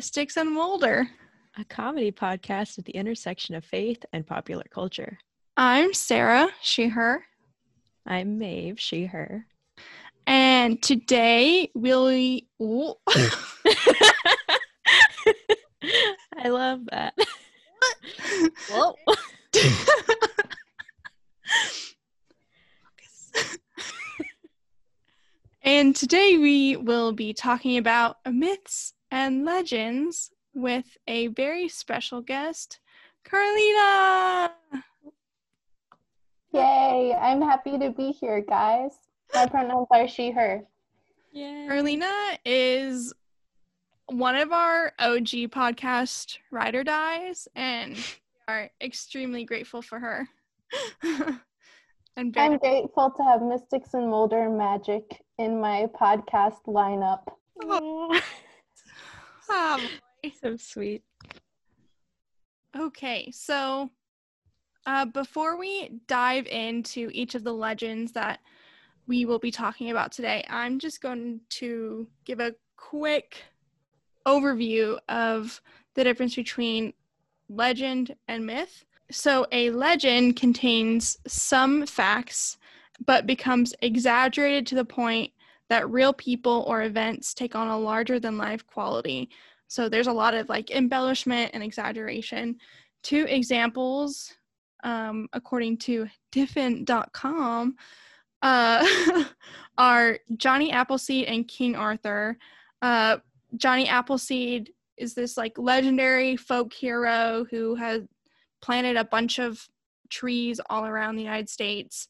Mystics and Mulder. a comedy podcast at the intersection of faith and popular culture. I'm Sarah, she, her, I'm Maeve, she, her. and today we'll. I love that. Whoa. and today we will be talking about myths and legends with a very special guest, Carlina. Yay! I'm happy to be here, guys. My pronouns are she, her. Yeah. Carlina is one of our OG podcast ride or dies, and we are extremely grateful for her. and I'm grateful to have Mystics and Mulder Magic in my podcast lineup. Um, so sweet. Okay, so uh, before we dive into each of the legends that we will be talking about today, I'm just going to give a quick overview of the difference between legend and myth. So, a legend contains some facts but becomes exaggerated to the point that real people or events take on a larger than life quality. So there's a lot of like embellishment and exaggeration. Two examples, um, according to diffen.com, uh, are Johnny Appleseed and King Arthur. Uh, Johnny Appleseed is this like legendary folk hero who has planted a bunch of trees all around the United States.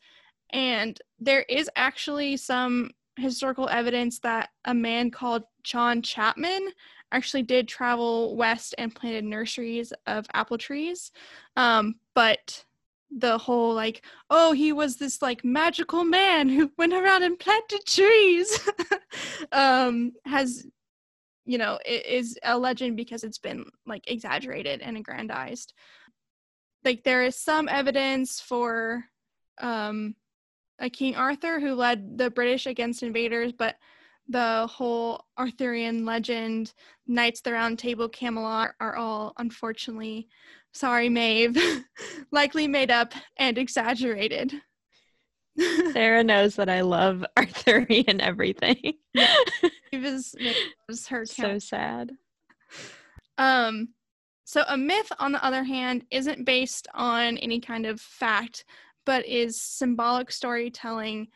And there is actually some historical evidence that a man called John Chapman actually did travel west and planted nurseries of apple trees. Um, but the whole like, oh, he was this like magical man who went around and planted trees um, has, you know, is a legend because it's been like exaggerated and aggrandized. Like there is some evidence for um, King Arthur who led the British against invaders, but the whole Arthurian legend, Knights of the Round Table, Camelot are all unfortunately, sorry, Maeve, likely made up and exaggerated. Sarah knows that I love Arthurian everything. Maeve is, Maeve is her so sad. Um, so a myth, on the other hand, isn't based on any kind of fact, but is symbolic storytelling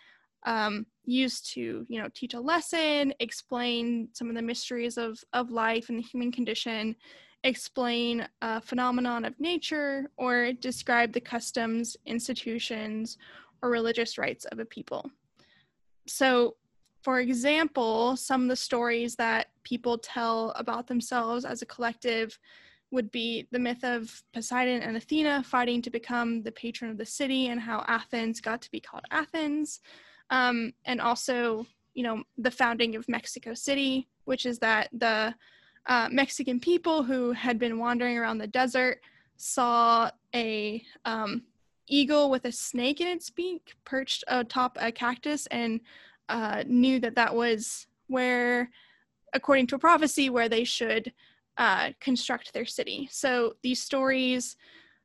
um, used to, you know, teach a lesson, explain some of the mysteries of of life and the human condition, explain a phenomenon of nature, or describe the customs, institutions, or religious rites of a people. So, for example, some of the stories that people tell about themselves as a collective would be the myth of Poseidon and Athena fighting to become the patron of the city and how Athens got to be called Athens. Um, and also, you know, the founding of Mexico City, which is that the uh, Mexican people who had been wandering around the desert saw a um, eagle with a snake in its beak perched atop a cactus and uh, knew that that was where, according to a prophecy, where they should uh, construct their city. So these stories,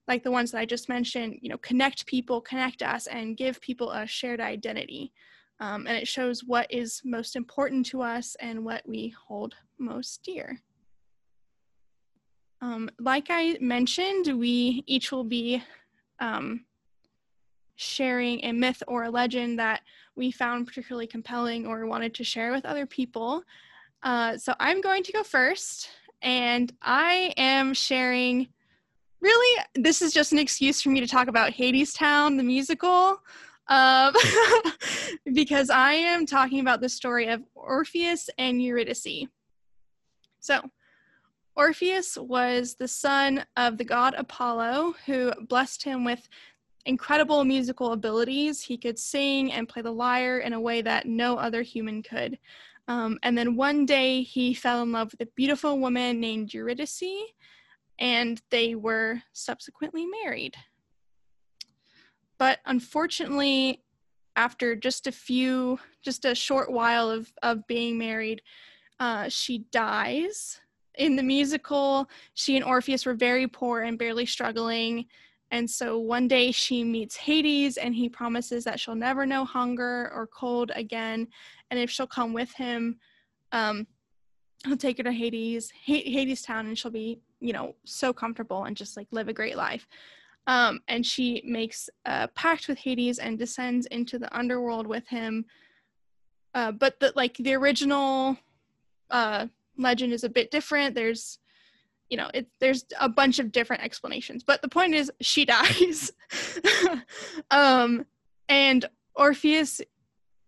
like the ones that I just mentioned, you know, connect people, connect us, and give people a shared identity. Um, and it shows what is most important to us and what we hold most dear. Um, like I mentioned, we each will be um, sharing a myth or a legend that we found particularly compelling or wanted to share with other people. Uh, so I'm going to go first, and I am sharing. Really, this is just an excuse for me to talk about Hadestown, the musical, because I am talking about the story of Orpheus and Eurydice. So, Orpheus was the son of the god Apollo, who blessed him with incredible musical abilities. He could sing and play the lyre in a way that no other human could. Um, and then one day he fell in love with a beautiful woman named Eurydice, and they were subsequently married. But unfortunately, after just a few, just a short while of, of being married, uh, she dies. In the musical, she and Orpheus were very poor and barely struggling. And so one day she meets Hades and he promises that she'll never know hunger or cold again. And if she'll come with him, um, he'll take her to Hades, Hades town, and she'll be, you know, so comfortable and just like live a great life. Um, and she makes a pact with Hades and descends into the underworld with him. Uh, but the like the original uh, legend is a bit different. There's you know, it, there's a bunch of different explanations, but the point is she dies. um, and Orpheus,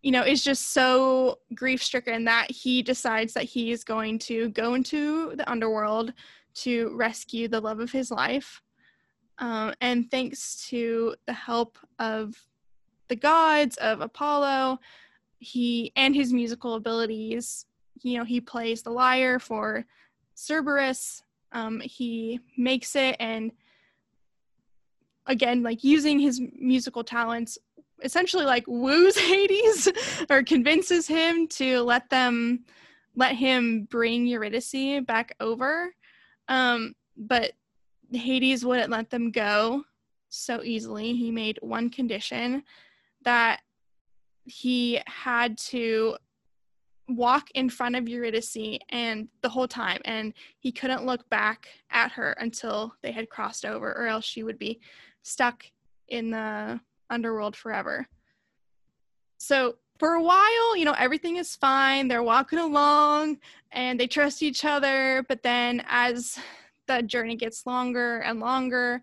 you know, is just so grief stricken that he decides that he is going to go into the underworld to rescue the love of his life. Um, and thanks to the help of the gods of Apollo, he and his musical abilities, you know, he plays the lyre for Cerberus um, he makes it and again like using his musical talents essentially like woos hades or convinces him to let them let him bring eurydice back over. Um, but hades wouldn't let them go so easily. He made one condition that he had to walk in front of Eurydice and the whole time and he couldn't look back at her until they had crossed over or else she would be stuck in the underworld forever. So for a while, you know, everything is fine. They're walking along and they trust each other, but then as the journey gets longer and longer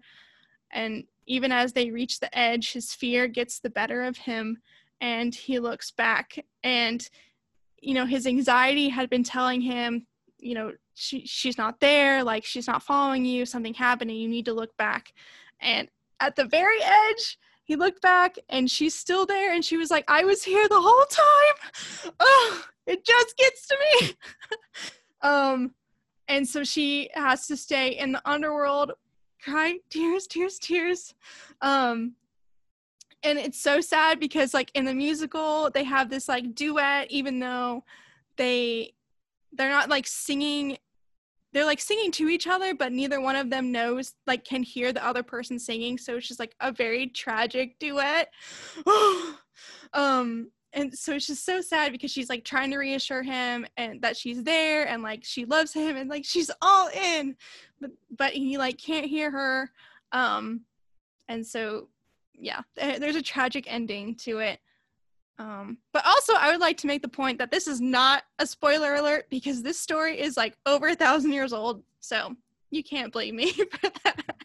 and even as they reach the edge, his fear gets the better of him and he looks back and you know his anxiety had been telling him you know she, she's not there like she's not following you something happened and you need to look back. And at the very edge he looked back and she's still there and she was like i was here the whole time. Oh it just gets to me. Um and so she has to stay in the underworld cry tears tears tears. Um and it's so sad because like in the musical they have this like duet even though they they're not like singing they're like singing to each other but neither one of them knows like can hear the other person singing. So it's just like a very tragic duet. Um and so it's just so sad because she's like trying to reassure him and that she's there and like she loves him and like she's all in. But but he like can't hear her. Um and so yeah, there's a tragic ending to it. Um, but also, I would like to make the point that this is not a spoiler alert because this story is like over a thousand years old. So you can't blame me for that.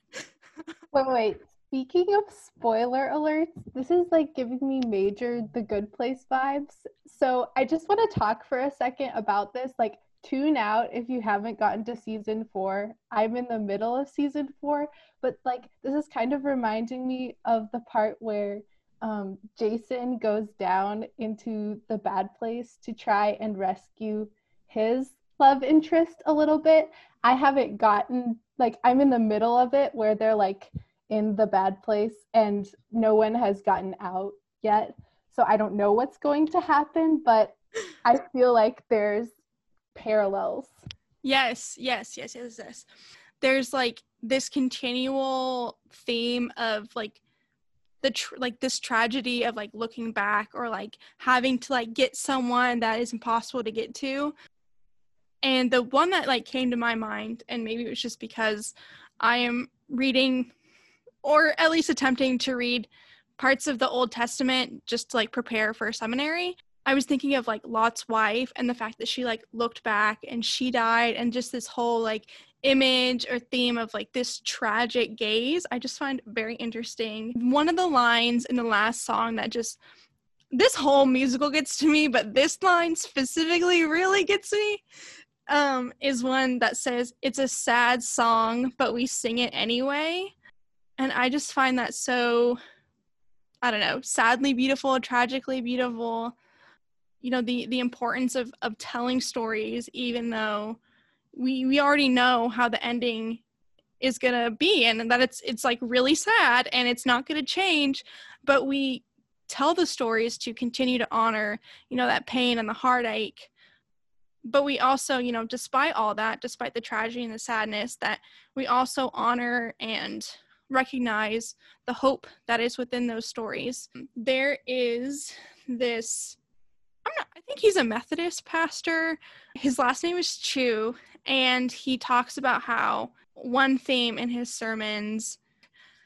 wait, wait. Speaking of spoiler alerts, this is like giving me major The Good Place vibes. So I just want to talk for a second about this. Like, tune out if you haven't gotten to season four. I'm in the middle of season four, but like this is kind of reminding me of the part where um, Jason goes down into the bad place to try and rescue his love interest a little bit. I haven't gotten like I'm in the middle of it where they're like in the bad place and no one has gotten out yet. So I don't know what's going to happen, but I feel like there's parallels. Yes, yes, yes, yes, yes. There's like this continual theme of like the tr- like this tragedy of like looking back or like having to like get someone that is impossible to get to. And the one that like came to my mind and maybe it was just because I am reading or at least attempting to read parts of the Old Testament just to like prepare for seminary. I was thinking of like Lot's wife and the fact that she like looked back and she died and just this whole like image or theme of like this tragic gaze I just find very interesting. One of the lines in the last song that just this whole musical gets to me, but this line specifically really gets me um is one that says it's a sad song but we sing it anyway. And I just find that so I don't know, sadly beautiful, tragically beautiful you know the the importance of of telling stories even though we we already know how the ending is going to be and that it's it's like really sad and it's not going to change but we tell the stories to continue to honor you know that pain and the heartache but we also, you know, despite all that, despite the tragedy and the sadness, that we also honor and recognize the hope that is within those stories. There is this not, I think he's a Methodist pastor. His last name is Chu, and he talks about how one theme in his sermons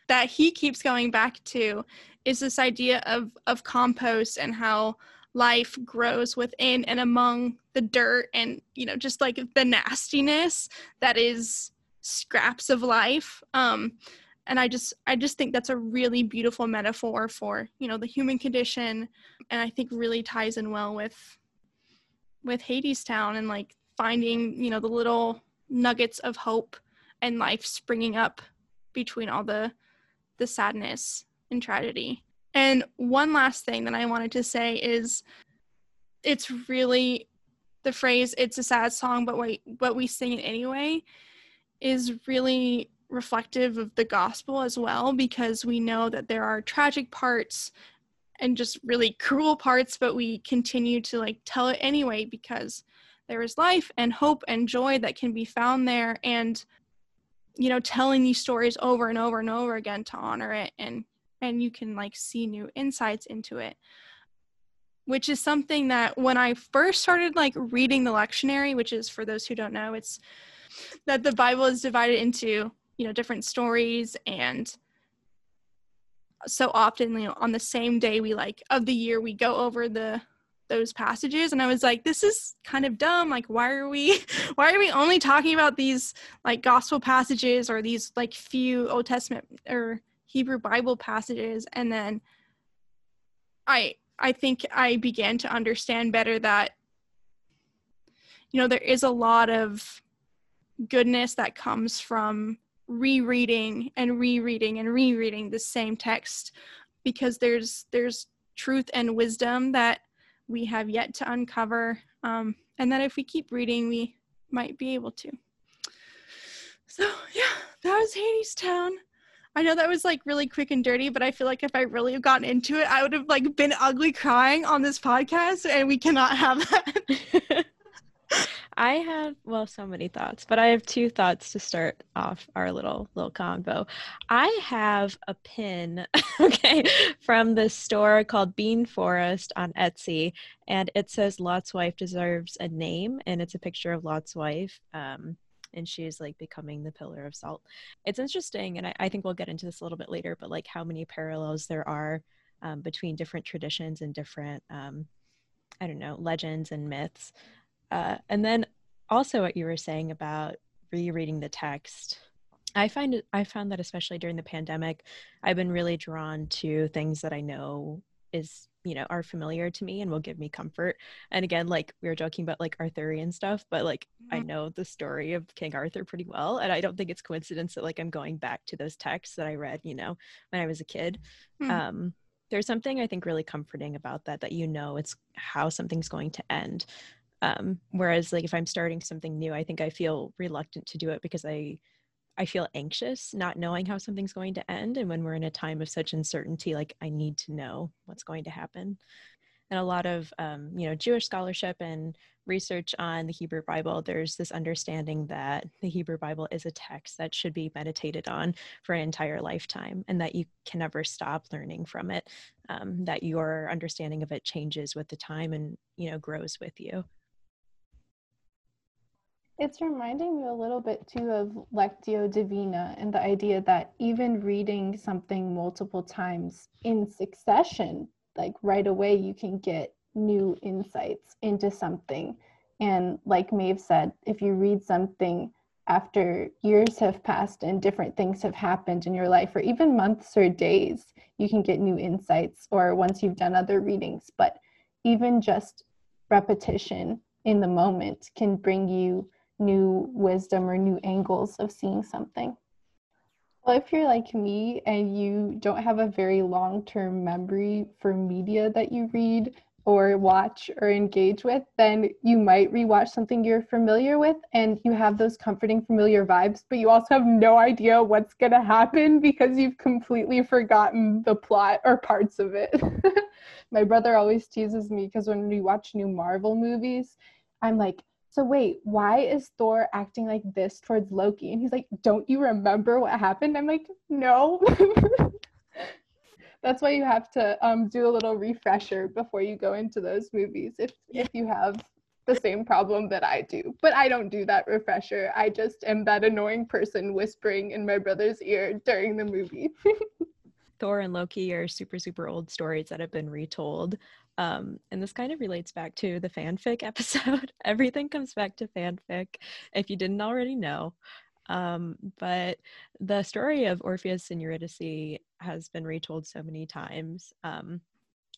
that he keeps going back to is this idea of of compost and how life grows within and among the dirt and you know just like the nastiness that is scraps of life um and i just i just think that's a really beautiful metaphor for you know the human condition and i think really ties in well with with hadestown and like finding you know the little nuggets of hope and life springing up between all the the sadness and tragedy. And one last thing that i wanted to say is it's really the phrase it's a sad song but but we sing it anyway is really reflective of the gospel as well because we know that there are tragic parts and just really cruel parts but we continue to like tell it anyway because there is life and hope and joy that can be found there and you know telling these stories over and over and over again to honor it and and you can like see new insights into it. Which is something that when i first started like reading the lectionary which is for those who don't know it's that the bible is divided into you know different stories and so often you know on the same day we like of the year we go over the those passages and i was like this is kind of dumb. Like why are we why are we only talking about these like gospel passages or these like few old testament or hebrew bible passages? And then i i think i began to understand better that you know there is a lot of goodness that comes from rereading and rereading and rereading the same text because there's there's truth and wisdom that we have yet to uncover um, and that if we keep reading we might be able to. So yeah that was hadestown. I know that was like really quick and dirty but i feel like if i really have gotten into it i would have like been ugly crying on this podcast and we cannot have that I have well so many thoughts, but I have two thoughts to start off our little little convo. I have a pin, okay, from the store called Bean Forest on Etsy, and it says Lot's wife deserves a name, and it's a picture of Lot's wife. Um, and she's like becoming the pillar of salt. It's interesting, and I, I think we'll get into this a little bit later, but like how many parallels there are um, between different traditions and different um, I don't know, legends and myths. Uh, and then also what you were saying about rereading the text. I find I found that especially during the pandemic, I've been really drawn to things that I know is you know are familiar to me and will give me comfort and again like we were joking about like arthurian stuff but like mm-hmm. i know the story of king arthur pretty well and i don't think it's coincidence that like i'm going back to those texts that i read you know when i was a kid mm-hmm. um there's something i think really comforting about that that you know it's how something's going to end um, whereas like if i'm starting something new i think i feel reluctant to do it because i i feel anxious not knowing how something's going to end and when we're in a time of such uncertainty like i need to know what's going to happen. And a lot of um, you know jewish scholarship and research on the hebrew bible there's this understanding that the hebrew bible is a text that should be meditated on for an entire lifetime and that you can never stop learning from it um, that your understanding of it changes with the time and you know grows with you it's reminding me a little bit too of Lectio Divina and the idea that even reading something multiple times in succession, like right away, you can get new insights into something. And like Maeve said, if you read something after years have passed and different things have happened in your life, or even months or days, you can get new insights, or once you've done other readings. But even just repetition in the moment can bring you new wisdom or new angles of seeing something. Well, if you're like me and you don't have a very long term memory for media that you read or watch or engage with, then you might rewatch something you're familiar with and you have those comforting, familiar vibes, but you also have no idea what's going to happen because you've completely forgotten the plot or parts of it. My brother always teases me because when we watch new Marvel movies, I'm like, so wait, why is Thor acting like this towards Loki? And he's like, don't you remember what happened? I'm like, no. That's why you have to um, do a little refresher before you go into those movies if, if you have the same problem that I do. But I don't do that refresher. I just am that annoying person whispering in my brother's ear during the movie. Thor and Loki are super, super old stories that have been retold. Um, and this kind of relates back to the fanfic episode. Everything comes back to fanfic, if you didn't already know. Um, but the story of Orpheus and Eurydice has been retold so many times. Um,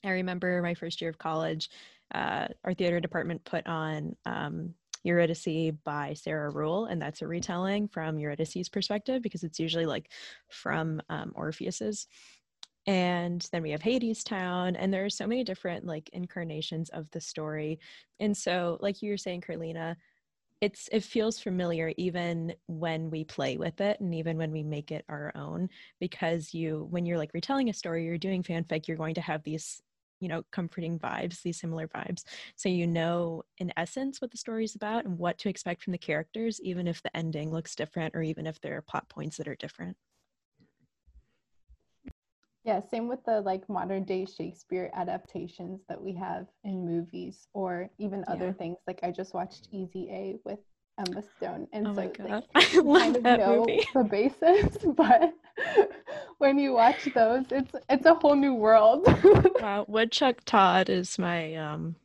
I remember my first year of college, uh, our theater department put on um, Eurydice by Sarah Ruhl, and that's a retelling from Eurydice's perspective because it's usually like from um, Orpheus's. And then we have Hadestown, and there are so many different like incarnations of the story. And so, like you were saying, Carlina, it's it feels familiar even when we play with it and even when we make it our own because you when you're like retelling a story you're doing fanfic you're going to have these you know comforting vibes these similar vibes so you know in essence what the story is about and what to expect from the characters even if the ending looks different or even if there are plot points that are different yeah same with the like modern day shakespeare adaptations that we have in movies or even other things like i just watched easy a with Emma Stone. And oh so like, I love kind of that know movie. the basis, but when you watch those, it's it's a whole new world. wow, Woodchuck Todd is my um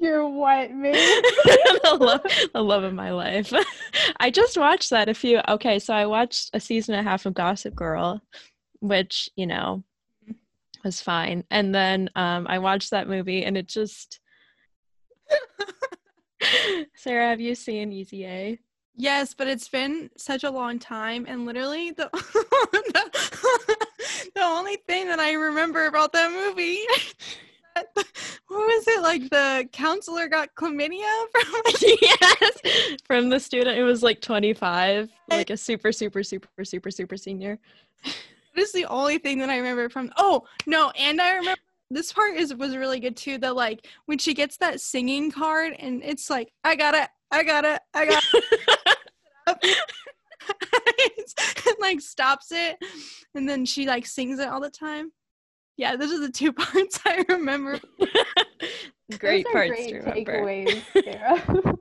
Your what, man? the, love, the love of my life. I just watched that a few okay, so I watched a season and a half of Gossip Girl, which, you know, was fine. And then um I watched that movie and it just Sarah, have you seen Easy A? Yes, but it's been such a long time, and literally the the, the only thing that I remember about that movie. what was it like? The counselor got chlamydia from yes from the student who was like twenty five, like a super super super super super senior. This is the only thing that I remember from. Oh no, and I remember this part is was really good too. That like when she gets that singing card and it's like I got it, I got it, I got it. and like stops it and then she like sings it all the time. Yeah, those are the two parts I remember. great parts great to remember. Takeaways, Sarah.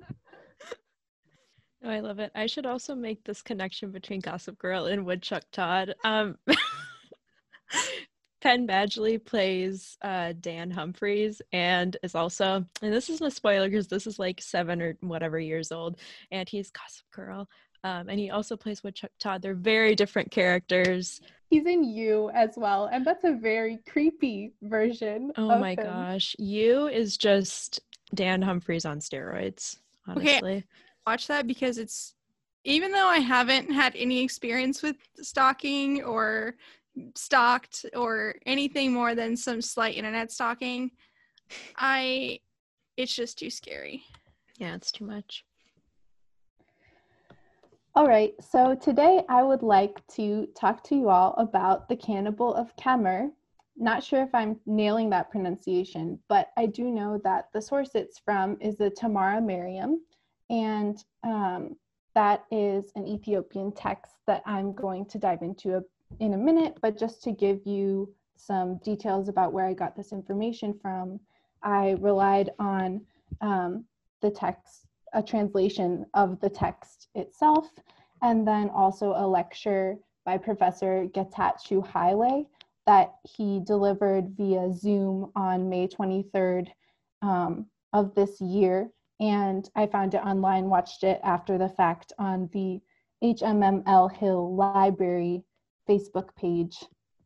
Oh, I love it. I should also make this connection between Gossip Girl and Woodchuck Todd. Um, Penn Badgley plays uh, Dan Humphreys and is also, and this isn't a spoiler because this is like seven or whatever years old, and he's Gossip Girl. Um, and he also plays Woodchuck Todd. They're very different characters. He's in You as well, and that's a very creepy version. Oh my him. gosh, You is just Dan Humphreys on steroids. Honestly, okay. watch that because it's even though I haven't had any experience with stalking or stalked or anything more than some slight internet stalking, I it's just too scary. Yeah, it's too much. All right, so today I would like to talk to you all about the cannibal of Kemmer. Not sure if I'm nailing that pronunciation, but I do know that the source it's from is the Tamara Mariam, and um, that is an Ethiopian text that I'm going to dive into a in a minute, but just to give you some details about where I got this information from, I relied on um, the text, a translation of the text itself, and then also a lecture by Professor Getachew Haile that he delivered via Zoom on May 23rd um, of this year. And I found it online, watched it after the fact on the HMML Hill Library Facebook page,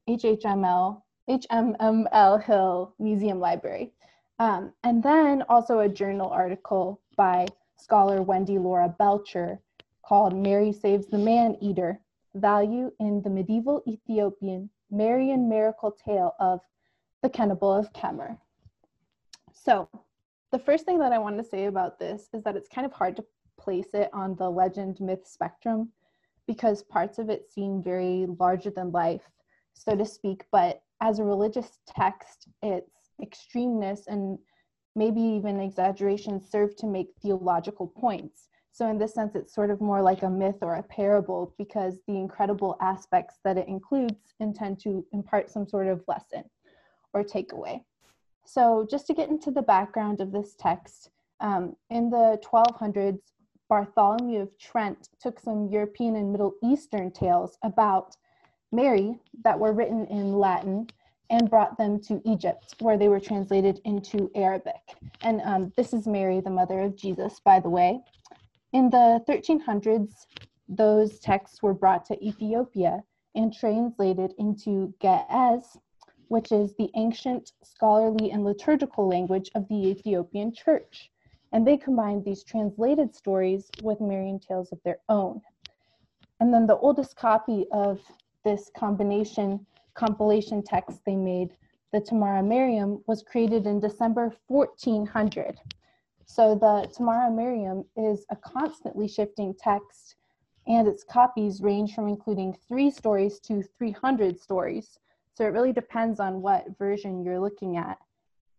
HHML, HMML Hill Museum Library. Um, and then also a journal article by scholar Wendy Laura Belcher called Mary Saves the Man Eater Value in the Medieval Ethiopian Marian Miracle Tale of the Cannibal of Kemmer. So, the first thing that I want to say about this is that it's kind of hard to place it on the legend myth spectrum because parts of it seem very larger than life, so to speak. But as a religious text, its extremeness and maybe even exaggerations serve to make theological points. So, in this sense, it's sort of more like a myth or a parable because the incredible aspects that it includes intend to impart some sort of lesson or takeaway. So, just to get into the background of this text, um, in the 1200s, Bartholomew of Trent took some European and Middle Eastern tales about Mary that were written in Latin and brought them to Egypt, where they were translated into Arabic. And um, this is Mary, the mother of Jesus, by the way. In the 1300s, those texts were brought to Ethiopia and translated into Ge'ez, which is the ancient scholarly and liturgical language of the Ethiopian church. And they combined these translated stories with Marian tales of their own. And then the oldest copy of this combination compilation text they made, the Tamara Miriam, was created in December 1400. So the Tamara Miriam is a constantly shifting text, and its copies range from including three stories to 300 stories. So it really depends on what version you're looking at.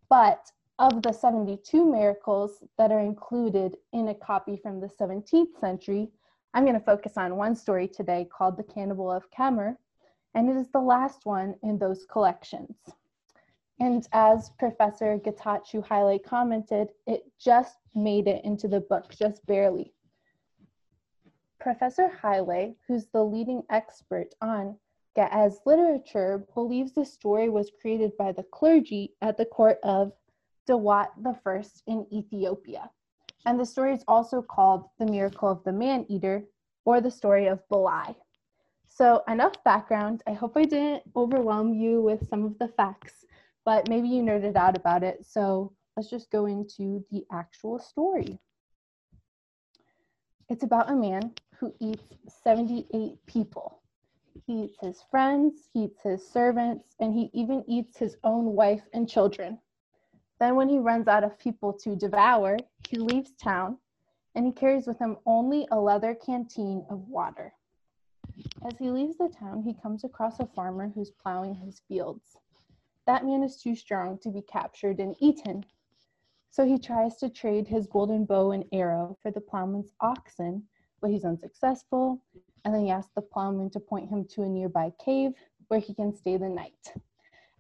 But of the 72 miracles that are included in a copy from the 17th century, I'm going to focus on one story today called The Cannibal of Kemer, and it is the last one in those collections. And as Professor Getachew Haile commented, it just made it into the book, just barely. Professor Haile, who's the leading expert on Ge'ez literature, believes the story was created by the clergy at the court of Dawit I in Ethiopia. And the story is also called The Miracle of the Man Eater or the story of Belai. So, enough background. I hope I didn't overwhelm you with some of the facts, but maybe you nerded out about it. So, let's just go into the actual story. It's about a man who eats 78 people. He eats his friends, he eats his servants, and he even eats his own wife and children. Then, when he runs out of people to devour, he leaves town and he carries with him only a leather canteen of water. As he leaves the town, he comes across a farmer who's plowing his fields. That man is too strong to be captured and eaten. So he tries to trade his golden bow and arrow for the plowman's oxen, but he's unsuccessful. And then he asks the plowman to point him to a nearby cave where he can stay the night.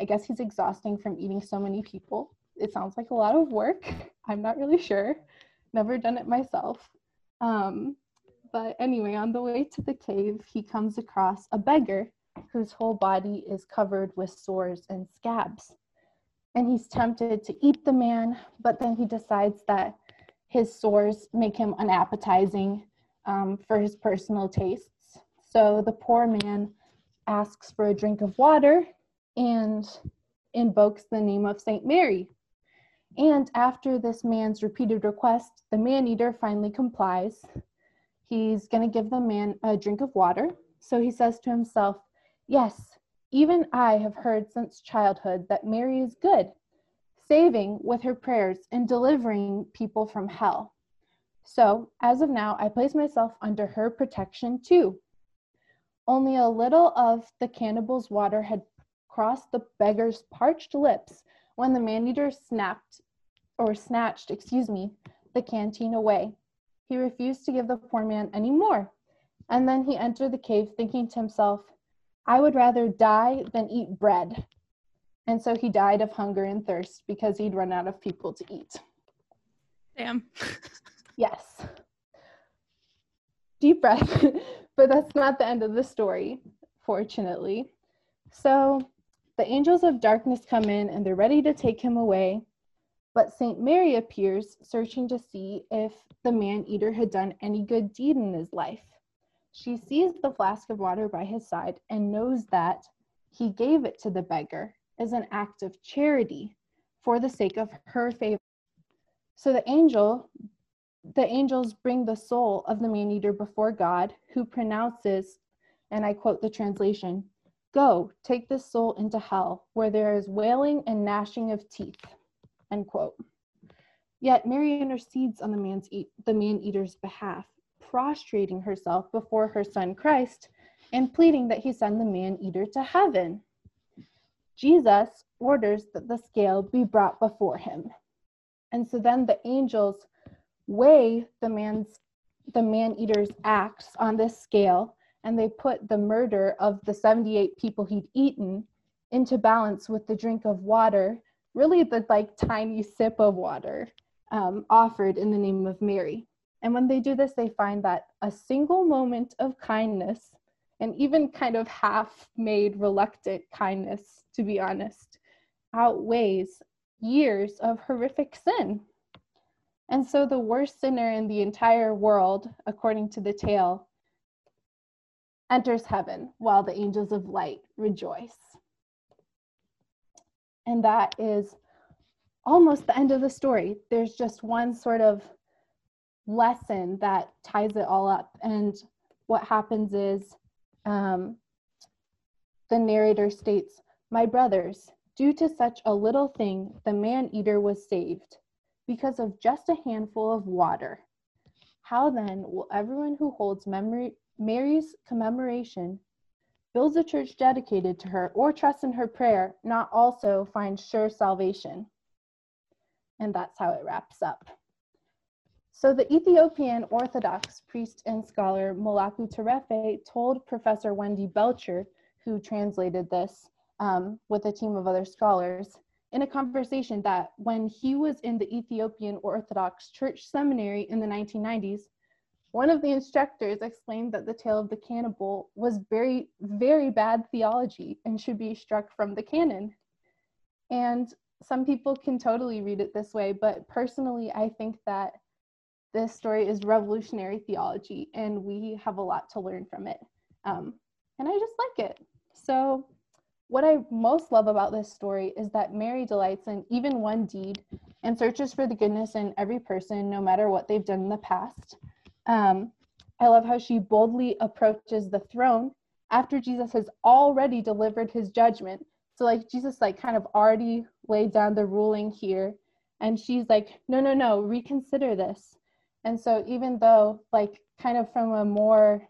I guess he's exhausting from eating so many people. It sounds like a lot of work. I'm not really sure. Never done it myself. Um, but anyway, on the way to the cave, he comes across a beggar whose whole body is covered with sores and scabs. And he's tempted to eat the man, but then he decides that his sores make him unappetizing um, for his personal tastes. So the poor man asks for a drink of water and invokes the name of Saint Mary. And after this man's repeated request, the man eater finally complies He's going to give the man a drink of water. So he says to himself, Yes, even I have heard since childhood that Mary is good, saving with her prayers and delivering people from hell. So, as of now, I place myself under her protection too. Only a little of the cannibal's water had crossed the beggar's parched lips when the man eater snapped, or snatched, excuse me, the canteen away he refused to give the poor man any more. And then he entered the cave, thinking to himself, I would rather die than eat bread. And so he died of hunger and thirst because he'd run out of people to eat. Damn. yes. Deep breath. but that's not the end of the story, fortunately. So the angels of darkness come in and they're ready to take him away. But St. Mary appears, searching to see if the man eater had done any good deed in his life. She sees the flask of water by his side and knows that he gave it to the beggar as an act of charity for the sake of her favor. So the angel, the angels bring the soul of the man eater before God, who pronounces, and I quote the translation Go, take this soul into hell, where there is wailing and gnashing of teeth. End quote. Yet Mary intercedes on the, man's eat, the man eater's behalf, prostrating herself before her son Christ and pleading that he send the man eater to heaven. Jesus orders that the scale be brought before him. And so then the angels weigh the man's the man eater's acts on this scale and they put the murder of the 78 people he'd eaten into balance with the drink of water, really the like tiny sip of water um, offered in the name of Mary. And when they do this, they find that a single moment of kindness, and even kind of half made reluctant kindness, to be honest, outweighs years of horrific sin. And so the worst sinner in the entire world, according to the tale, enters heaven while the angels of light rejoice. And that is almost the end of the story. There's just one sort of lesson that ties it all up. And what happens is um, the narrator states, My brothers, due to such a little thing, the man eater was saved because of just a handful of water. How then will everyone who holds memory, Mary's commemoration, builds a church dedicated to her, or trusts in her prayer, not also find sure salvation? And that's how it wraps up. So the Ethiopian Orthodox priest and scholar Molaku Terefe told Professor Wendy Belcher, who translated this um, with a team of other scholars, in a conversation that when he was in the Ethiopian Orthodox Church Seminary in the 1990s, one of the instructors explained that the tale of the cannibal was very, very bad theology and should be struck from the canon. And some people can totally read it this way, but personally, I think that this story is revolutionary theology and we have a lot to learn from it. Um, and I just like it. So what I most love about this story is that Mary delights in even one deed and searches for the goodness in every person, no matter what they've done in the past. Um, I love how she boldly approaches the throne after Jesus has already delivered his judgment. So, like, Jesus, like, kind of already laid down the ruling here. And she's like, no, no, no, reconsider this. And so, even though, like, kind of from a more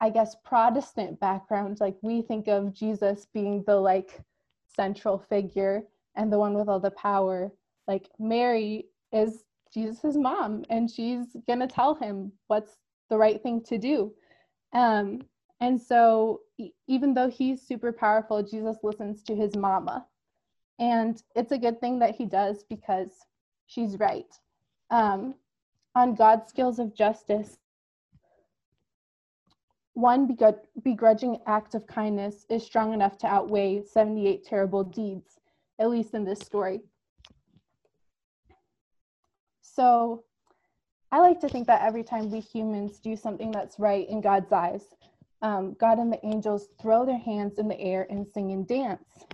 I guess, Protestant background, like we think of Jesus being the like central figure and the one with all the power. Like Mary is Jesus's mom, and she's gonna tell him what's the right thing to do. Um, and so, even though he's super powerful, Jesus listens to his mama, and it's a good thing that he does because she's right. Um, on God's skills of justice, one begrudging act of kindness is strong enough to outweigh 78 terrible deeds, at least in this story. So I like to think that every time we humans do something that's right in God's eyes, um, God and the angels throw their hands in the air and sing and dance.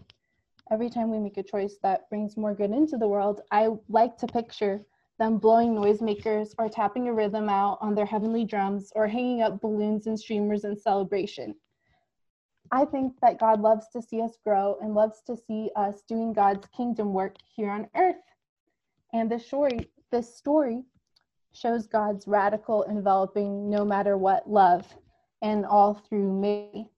Every time we make a choice that brings more good into the world, I like to picture them blowing noisemakers or tapping a rhythm out on their heavenly drums or hanging up balloons and streamers in celebration. I think that God loves to see us grow and loves to see us doing God's kingdom work here on earth. And this story, this story shows God's radical, enveloping, no matter what love, and all through me.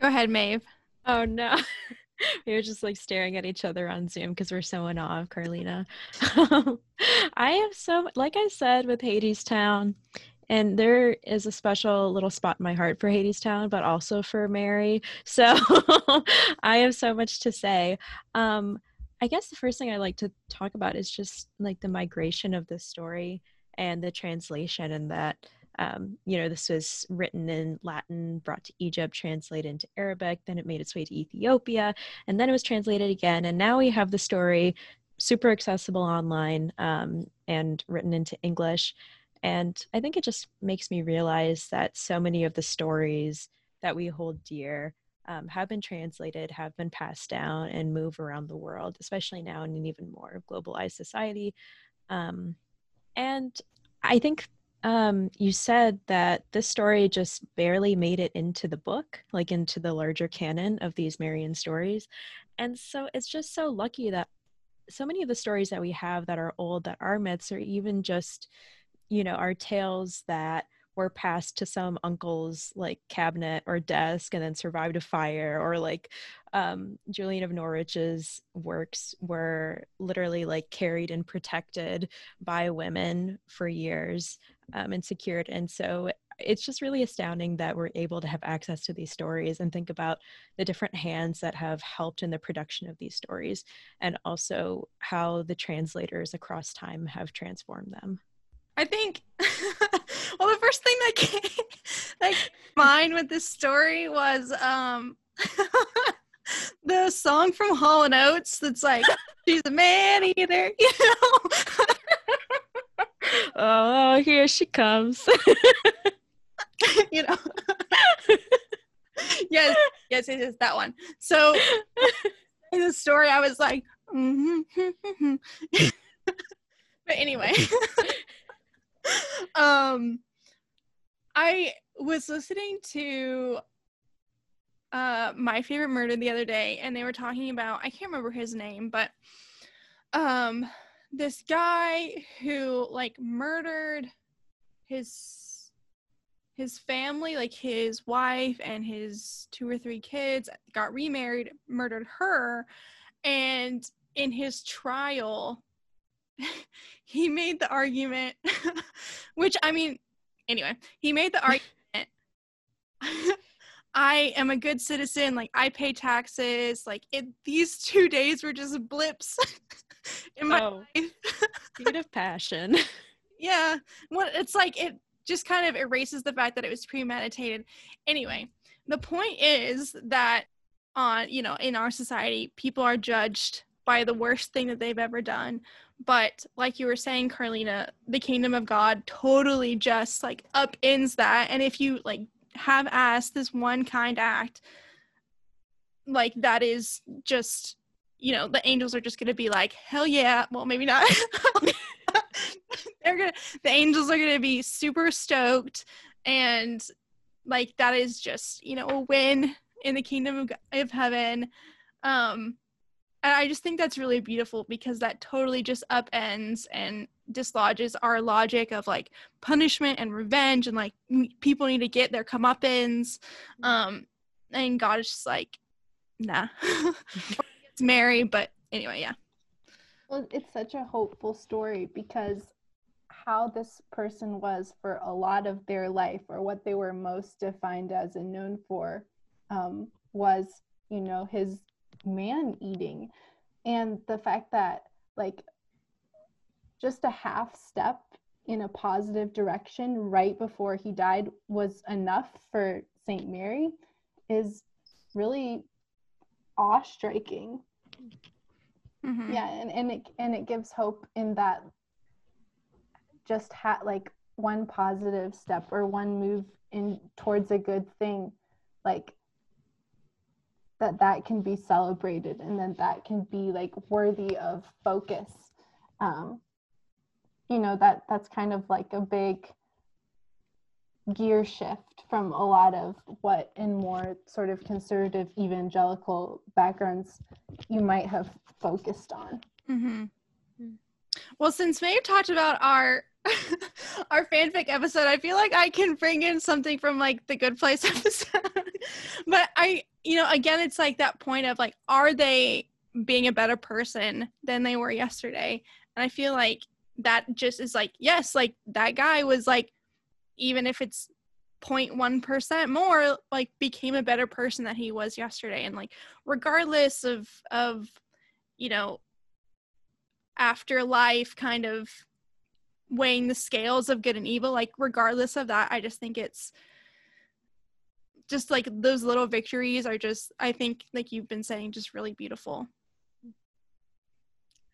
Go ahead, Maeve. Oh no. we were just like staring at each other on Zoom because we're so in awe of Carlina. I have so, like I said with Hadestown, and there is a special little spot in my heart for Hadestown, but also for Mary. So I have so much to say. Um, I guess the first thing I like to talk about is just like the migration of the story and the translation, and that um, you know, this was written in Latin, brought to Egypt, translated into Arabic, then it made its way to Ethiopia, and then it was translated again. And now we have the story super accessible online um, and written into English. And I think it just makes me realize that so many of the stories that we hold dear um, have been translated, have been passed down, and move around the world, especially now in an even more globalized society. Um, and I think um, you said that this story just barely made it into the book, like into the larger canon of these Marian stories. And so it's just so lucky that so many of the stories that we have that are old, that are myths, or even just, you know, are tales that were passed to some uncle's like cabinet or desk and then survived a fire or like um, Julian of Norwich's works were literally like carried and protected by women for years um, and secured. And so it's just really astounding that we're able to have access to these stories and think about the different hands that have helped in the production of these stories and also how the translators across time have transformed them. I think well the first thing that came like mine with this story was um the song from Hall and Oates that's like she's a man eater, you know. oh, here she comes. you know. yes, yes, it is that one. So in the story, I was like, mm-hmm. but anyway, um, I was listening to uh my favorite murder the other day and they were talking about I can't remember his name but um this guy who like murdered his his family like his wife and his two or three kids got remarried murdered her and in his trial he made the argument which I mean anyway he made the argument I am a good citizen. Like I pay taxes. Like it, these two days were just blips in my oh, life. Of passion. yeah. Well, it's like it just kind of erases the fact that it was premeditated. Anyway, the point is that on you know in our society, people are judged by the worst thing that they've ever done. But like you were saying, Carlina, the kingdom of God totally just like upends that. And if you like have asked this one kind act like that is just you know the angels are just gonna be like hell yeah. Well maybe not. They're gonna the angels are gonna be super stoked. And like that is just you know a win in the kingdom of, of heaven. Um and i just think that's really beautiful because that totally just upends and dislodges our logic of like punishment and revenge and like people need to get their comeuppance. Mm-hmm. um and god is just like nah. It's mary but anyway yeah. Well it's such a hopeful story because how this person was for a lot of their life or what they were most defined as and known for um, was you know his man eating and the fact that like just a half step in a positive direction right before he died was enough for St. Mary is really awe striking. Mm-hmm. Yeah, and, and it and it gives hope in that just ha- like one positive step or one move in towards a good thing, like that that can be celebrated and then that can be like worthy of focus. Um, you know that that's kind of like a big gear shift from a lot of what in more sort of conservative evangelical backgrounds you might have focused on. Mm-hmm. Well, since Maeve talked about our our fanfic episode, I feel like I can bring in something from like the Good Place episode. but I, you know, again, it's like that point of like, are they being a better person than they were yesterday? And I feel like that just is like yes like that guy was like even if it's 0.1% more like became a better person than he was yesterday and like regardless of of you know afterlife kind of weighing the scales of good and evil like regardless of that i just think it's just like those little victories are just i think like you've been saying just really beautiful.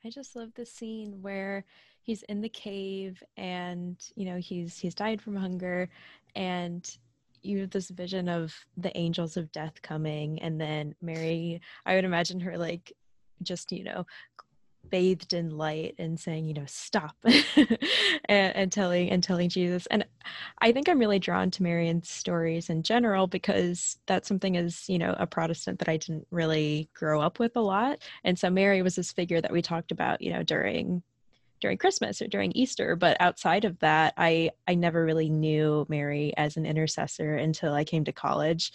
I just love the scene where he's in the cave and you know he's he's died from hunger and you have this vision of the angels of death coming and then mary i would imagine her like just you know bathed in light and saying you know stop and, and, telling and telling jesus and i think i'm really drawn to marian's stories in general because that's something as you know a protestant that i didn't really grow up with a lot and so mary was this figure that we talked about you know during during Christmas or during Easter. But outside of that, I I never really knew Mary as an intercessor until I came to college,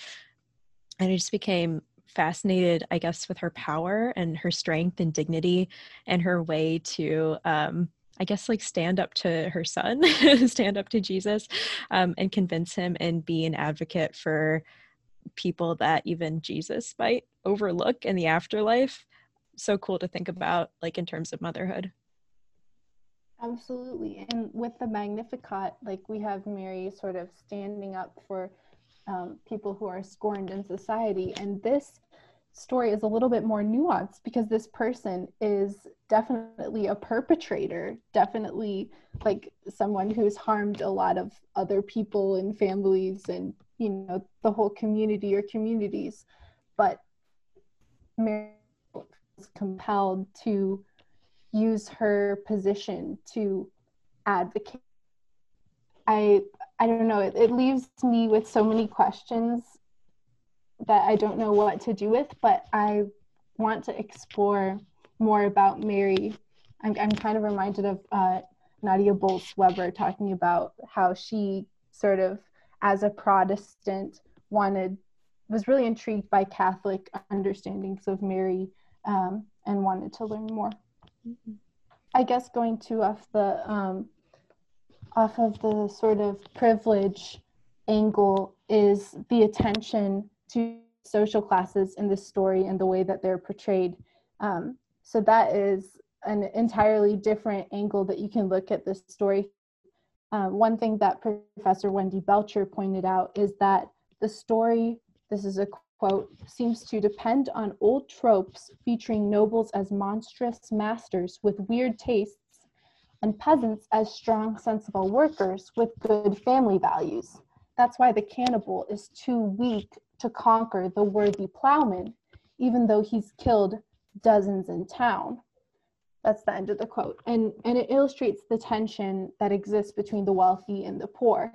and I just became fascinated, I guess, with her power and her strength and dignity and her way to. Um, I guess like stand up to her son, stand up to Jesus, um, and convince him and be an advocate for people that even Jesus might overlook in the afterlife. So cool to think about, like in terms of motherhood. Absolutely. And with the Magnificat, like we have Mary sort of standing up for um, people who are scorned in society. And this story is a little bit more nuanced because this person is definitely a perpetrator, definitely like someone who's harmed a lot of other people and families and, you know, the whole community or communities. But Mary is compelled to use her position to advocate. I I don't know, it, it leaves me with so many questions that I don't know what to do with, but I want to explore more about Mary. I'm, I'm kind of reminded of uh, Nadia Bolz Weber talking about how she sort of, as a Protestant, wanted, was really intrigued by Catholic understandings of Mary um, and wanted to learn more. I guess going to off the um, off of the sort of privilege angle is the attention to social classes in this story and the way that they're portrayed. Um, so that is an entirely different angle that you can look at this story. Um, one thing that Professor Wendy Belcher pointed out is that the story, this is a quote, seems to depend on old tropes featuring nobles as monstrous masters with weird tastes and peasants as strong, sensible workers with good family values. That's why the cannibal is too weak to conquer the worthy plowman, even though he's killed dozens in town. That's the end of the quote. And, and it illustrates the tension that exists between the wealthy and the poor.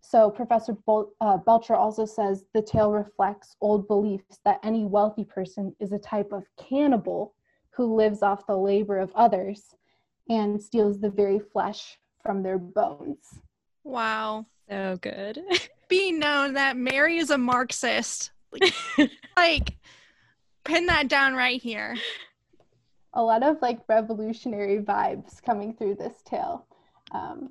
So Professor Bol- uh, Belcher also says the tale reflects old beliefs that any wealthy person is a type of cannibal who lives off the labor of others and steals the very flesh from their bones. Wow. So good. Be known that Mary is a Marxist. Like, like pin that down right here. A lot of like revolutionary vibes coming through this tale. Um,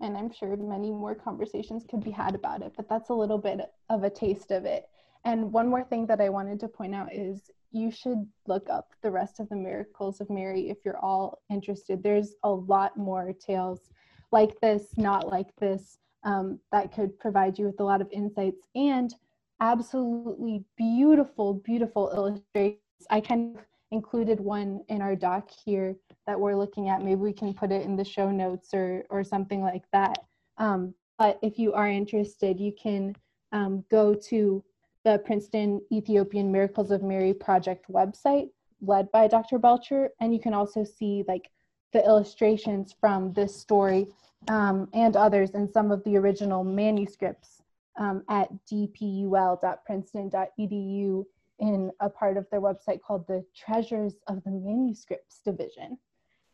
and I'm sure many more conversations could be had about it, but that's a little bit of a taste of it. And one more thing that I wanted to point out is you should look up the rest of the miracles of Mary if you're all interested. There's a lot more tales like this, not like this, um, that could provide you with a lot of insights and absolutely beautiful, beautiful illustrations. I kind of included one in our doc here that we're looking at. Maybe we can put it in the show notes or, or something like that. Um, but if you are interested, you can um, go to the Princeton Ethiopian Miracles of Mary project website led by Dr. Belcher. And you can also see like the illustrations from this story um, and others in some of the original manuscripts um, at dpul.princeton.edu in a part of their website called the Treasures of the Manuscripts Division.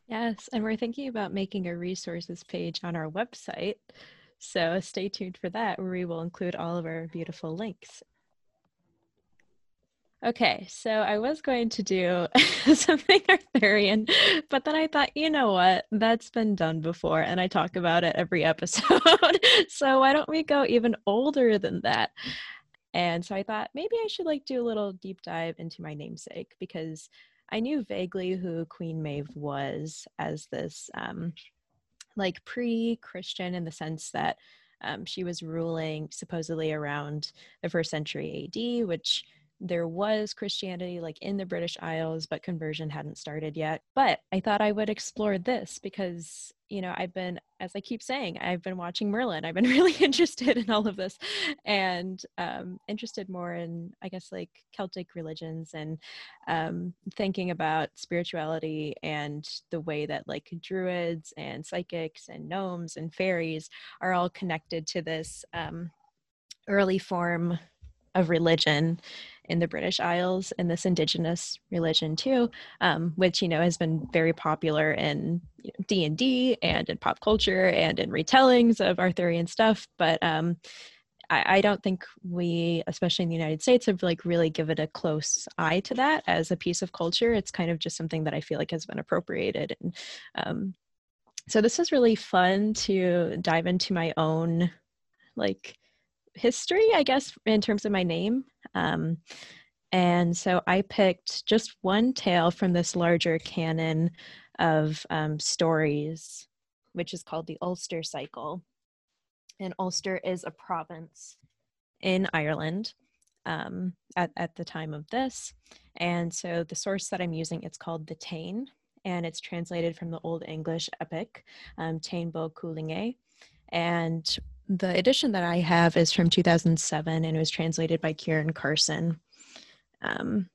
Yes, and we're thinking about making a resources page on our website. So stay tuned for that, where we will include all of our beautiful links. Okay, so I was going to do something Arthurian, but then I thought, you know what? That's been done before, and I talk about it every episode. so why don't we go even older than that? And so I thought maybe I should like do a little deep dive into my namesake because I knew vaguely who Queen Maeve was as this um, like pre-Christian in the sense that um, she was ruling supposedly around the first century AD, which there was Christianity like in the British Isles, but conversion hadn't started yet. But I thought I would explore this because, you know, I've been, as I keep saying, I've been watching Merlin. I've been really interested in all of this and um, interested more in, I guess, like Celtic religions and um, thinking about spirituality and the way that like druids and psychics and gnomes and fairies are all connected to this um, early form of religion in the British Isles in this indigenous religion too, um, which you know has been very popular in D and D and in pop culture and in retellings of Arthurian stuff. But um, I, I, don't think we, especially in the United States, have like really given a close eye to that as a piece of culture. It's kind of just something that I feel like has been appropriated and um, so this is really fun to dive into my own like history i guess in terms of my name. Um, and so i picked just one tale from this larger canon of um, stories which is called the ulster cycle. And ulster is a province in ireland um, at, at the time of this. And so the source that i'm using it's called the Táin and it's translated from the Old English epic, um, Táin Bó Cúailnge. And the edition that I have is from 2007 and it was translated by Ciaran Carson. Um,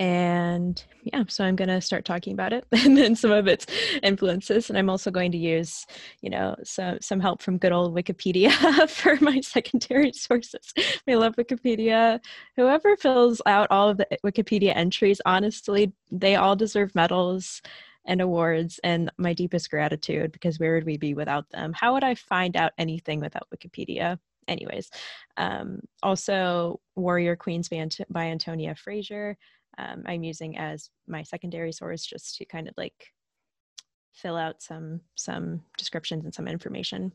and yeah so i'm going to start talking about it and then some of its influences and i'm also going to use you know some some help from good old wikipedia for my secondary sources. I love wikipedia. Whoever fills out all of the wikipedia entries honestly they all deserve medals and awards and my deepest gratitude because where would we be without them how would i find out anything without wikipedia anyways um, also warrior queens by, Ant- by antonia fraser um, I'm using as my secondary source just to kind of like fill out some some descriptions and some information.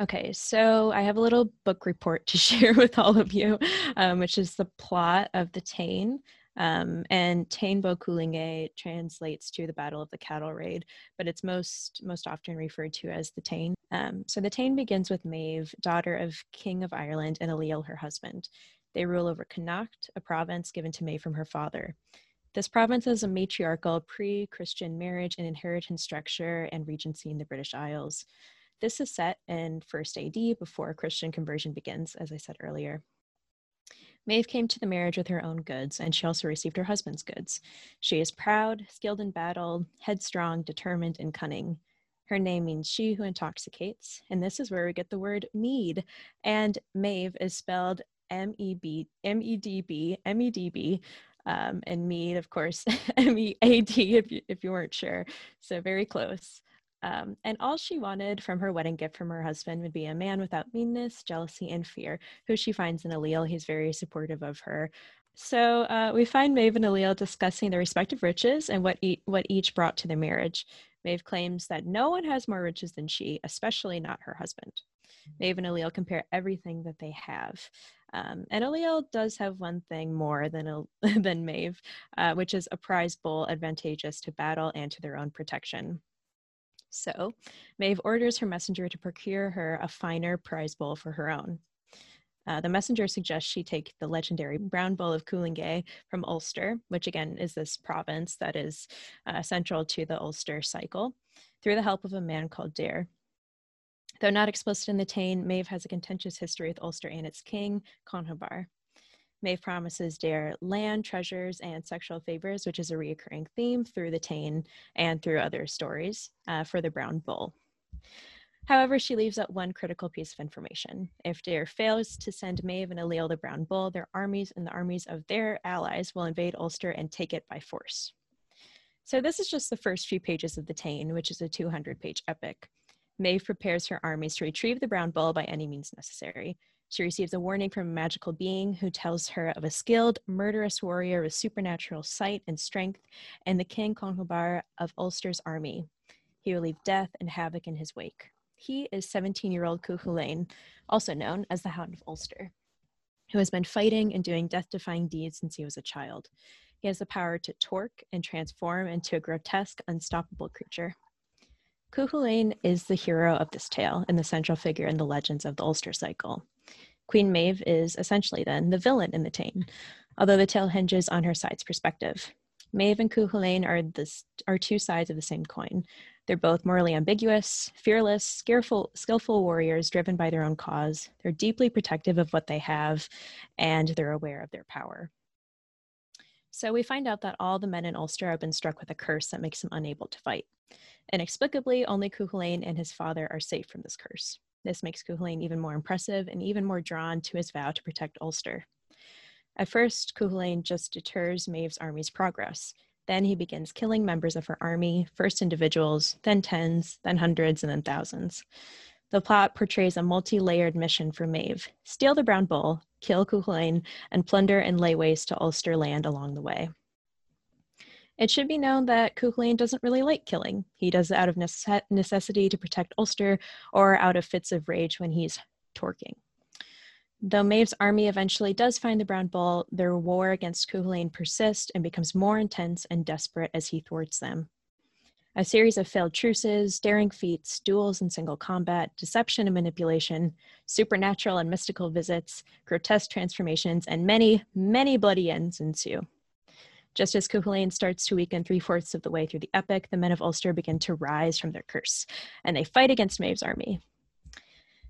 Okay, so I have a little book report to share with all of you, um, which is the plot of the Táin. Um, and Táin Bó Cúailnge translates to the Battle of the Cattle Raid, but it's most most often referred to as the Táin. Um, so the Táin begins with Maeve, daughter of King of Ireland, and Ailill, her husband. They rule over Connacht, a province given to May from her father. This province has a matriarchal pre Christian marriage and inheritance structure and regency in the British Isles. This is set in 1st AD before Christian conversion begins, as I said earlier. Maeve came to the marriage with her own goods, and she also received her husband's goods. She is proud, skilled in battle, headstrong, determined, and cunning. Her name means she who intoxicates, and this is where we get the word mead. And Maeve is spelled M E B M E D B M E D B, um, and Mead, of course, M E A D if you, if you weren't sure. So very close. Um, and all she wanted from her wedding gift from her husband would be a man without meanness, jealousy, and fear, who she finds in Ailill. He's very supportive of her. So uh, we find Maeve and Ailill discussing their respective riches and what, e- what each brought to their marriage. Maeve claims that no one has more riches than she, especially not her husband. Maeve and Ailill compare everything that they have. Um, and Ailill does have one thing more than a, than Maeve, uh, which is a prize bowl advantageous to battle and to their own protection. So, Maeve orders her messenger to procure her a finer prize bowl for her own. Uh, the messenger suggests she take the legendary brown bull of Cúailnge from Ulster, which again is this province that is uh, central to the Ulster cycle, through the help of a man called Daire. Though not explicit in the Táin, Maeve has a contentious history with Ulster and its king, Conchobar. Maeve promises Daire land, treasures, and sexual favors, which is a recurring theme through the Táin and through other stories uh, for the Brown Bull. However, she leaves out one critical piece of information. If Daire fails to send Maeve and Ailill the Brown Bull, their armies and the armies of their allies will invade Ulster and take it by force. So this is just the first few pages of the Táin, which is a 200-page epic. Maeve prepares her armies to retrieve the brown bull by any means necessary. She receives a warning from a magical being who tells her of a skilled, murderous warrior with supernatural sight and strength, and the King Conchobar of Ulster's army. He will leave death and havoc in his wake. He is 17 year old Cuchulainn, also known as the Hound of Ulster, who has been fighting and doing death defying deeds since he was a child. He has the power to torque and transform into a grotesque, unstoppable creature. Cuchulainn is the hero of this tale and the central figure in the legends of the Ulster cycle. Queen Maeve is essentially then the villain in the Táin, although the tale hinges on her side's perspective. Maeve and Cuchulainn are, this, are two sides of the same coin. They're both morally ambiguous, fearless, skillful warriors driven by their own cause. They're deeply protective of what they have, and they're aware of their power. So we find out that all the men in Ulster have been struck with a curse that makes them unable to fight. Inexplicably, only Cuchulainn and his father are safe from this curse. This makes Cuchulainn even more impressive and even more drawn to his vow to protect Ulster. At first, Cuchulainn just deters Maeve's army's progress. Then he begins killing members of her army, first individuals, then tens, then hundreds, and then thousands. The plot portrays a multi layered mission for Maeve steal the brown bull, kill Cuchulainn, and plunder and lay waste to Ulster land along the way. It should be known that Cuchulainn doesn't really like killing. He does it out of necessity to protect Ulster or out of fits of rage when he's torquing. Though Maeve's army eventually does find the brown bull, their war against Cuchulainn persists and becomes more intense and desperate as he thwarts them. A series of failed truces, daring feats, duels and single combat, deception and manipulation, supernatural and mystical visits, grotesque transformations, and many, many bloody ends ensue. Just as Cuchulainn starts to weaken three fourths of the way through the epic, the men of Ulster begin to rise from their curse, and they fight against Maeve's army.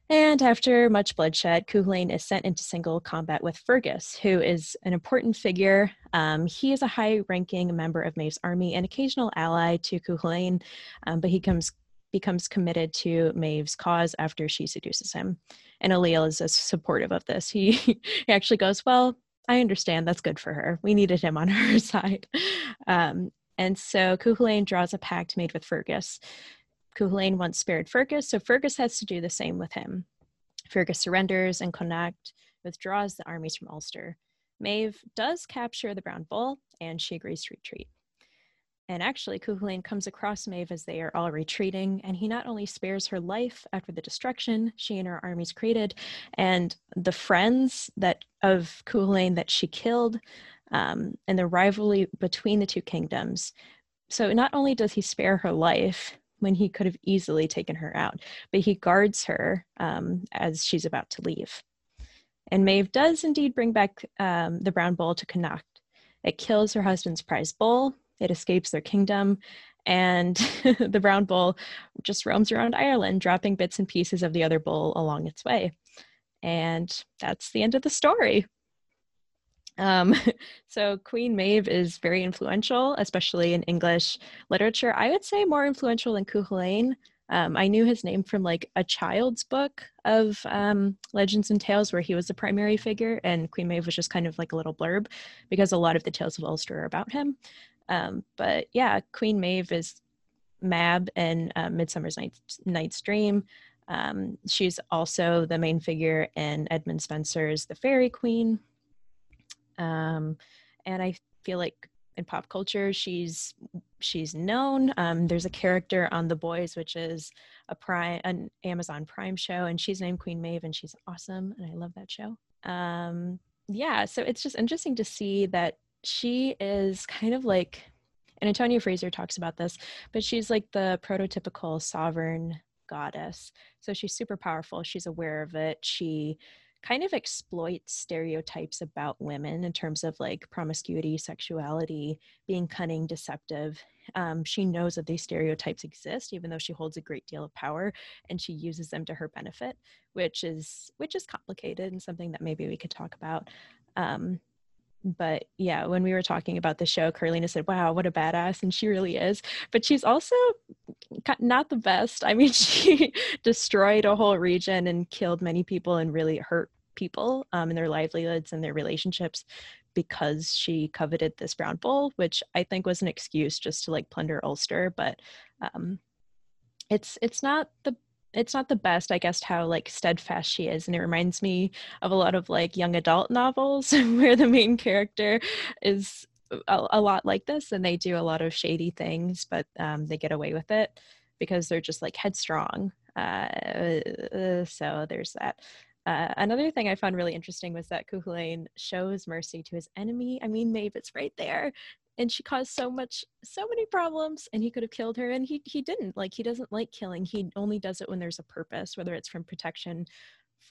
And after much bloodshed, Cuchulainn is sent into single combat with Fergus, who is an important figure. Um, he is a high ranking member of Maeve's army, an occasional ally to Cuchulainn, um, but he comes becomes committed to Maeve's cause after she seduces him. And Ailill is supportive of this. He, he actually goes, Well, I understand that's good for her. We needed him on her side. Um, and so Cuchulainn draws a pact made with Fergus. Cuchulainn once spared Fergus, so Fergus has to do the same with him. Fergus surrenders, and Connacht withdraws the armies from Ulster. Maeve does capture the Brown Bull, and she agrees to retreat. And actually, Cuchulainn comes across Maeve as they are all retreating, and he not only spares her life after the destruction she and her armies created, and the friends that of Cuchulainn that she killed, um, and the rivalry between the two kingdoms. So not only does he spare her life, when he could have easily taken her out. But he guards her um, as she's about to leave. And Maeve does indeed bring back um, the brown bull to Connacht. It kills her husband's prize bull, it escapes their kingdom, and the brown bull just roams around Ireland, dropping bits and pieces of the other bull along its way. And that's the end of the story. Um, so Queen Maeve is very influential, especially in English literature. I would say more influential than Cuchulainn. Um, I knew his name from like a child's book of um, legends and tales where he was the primary figure, and Queen Maeve was just kind of like a little blurb because a lot of the tales of Ulster are about him. Um, but yeah, Queen Maeve is Mab in uh, Midsummer's Night's, Night's Dream. Um, she's also the main figure in Edmund Spenser's The Faerie Queen, um, and I feel like in pop culture she's she's known. Um, there's a character on The Boys, which is a prime an Amazon Prime show, and she's named Queen Maeve, and she's awesome, and I love that show. Um, yeah, so it's just interesting to see that she is kind of like, and Antonia Fraser talks about this, but she's like the prototypical sovereign goddess. So she's super powerful. She's aware of it. She kind of exploits stereotypes about women in terms of like promiscuity, sexuality, being cunning, deceptive. Um, she knows that these stereotypes exist, even though she holds a great deal of power, and she uses them to her benefit, which is which is complicated and something that maybe we could talk about. Um, but yeah, when we were talking about the show, Carlina said, "Wow, what a badass!" and she really is. But she's also not the best. I mean, she destroyed a whole region and killed many people and really hurt people um, in their livelihoods and their relationships because she coveted this brown bull, which I think was an excuse just to like plunder Ulster. But um, it's it's not the it's not the best i guess how like steadfast she is and it reminds me of a lot of like young adult novels where the main character is a, a, lot like this and they do a lot of shady things but um, they get away with it because they're just like headstrong uh, so there's that uh, another thing I found really interesting was that Cuchulainn shows mercy to his enemy. I mean, Maeve, it's right there and she caused so much so many problems and he could have killed her and he he didn't. Like he doesn't like killing. He only does it when there's a purpose whether it's from protection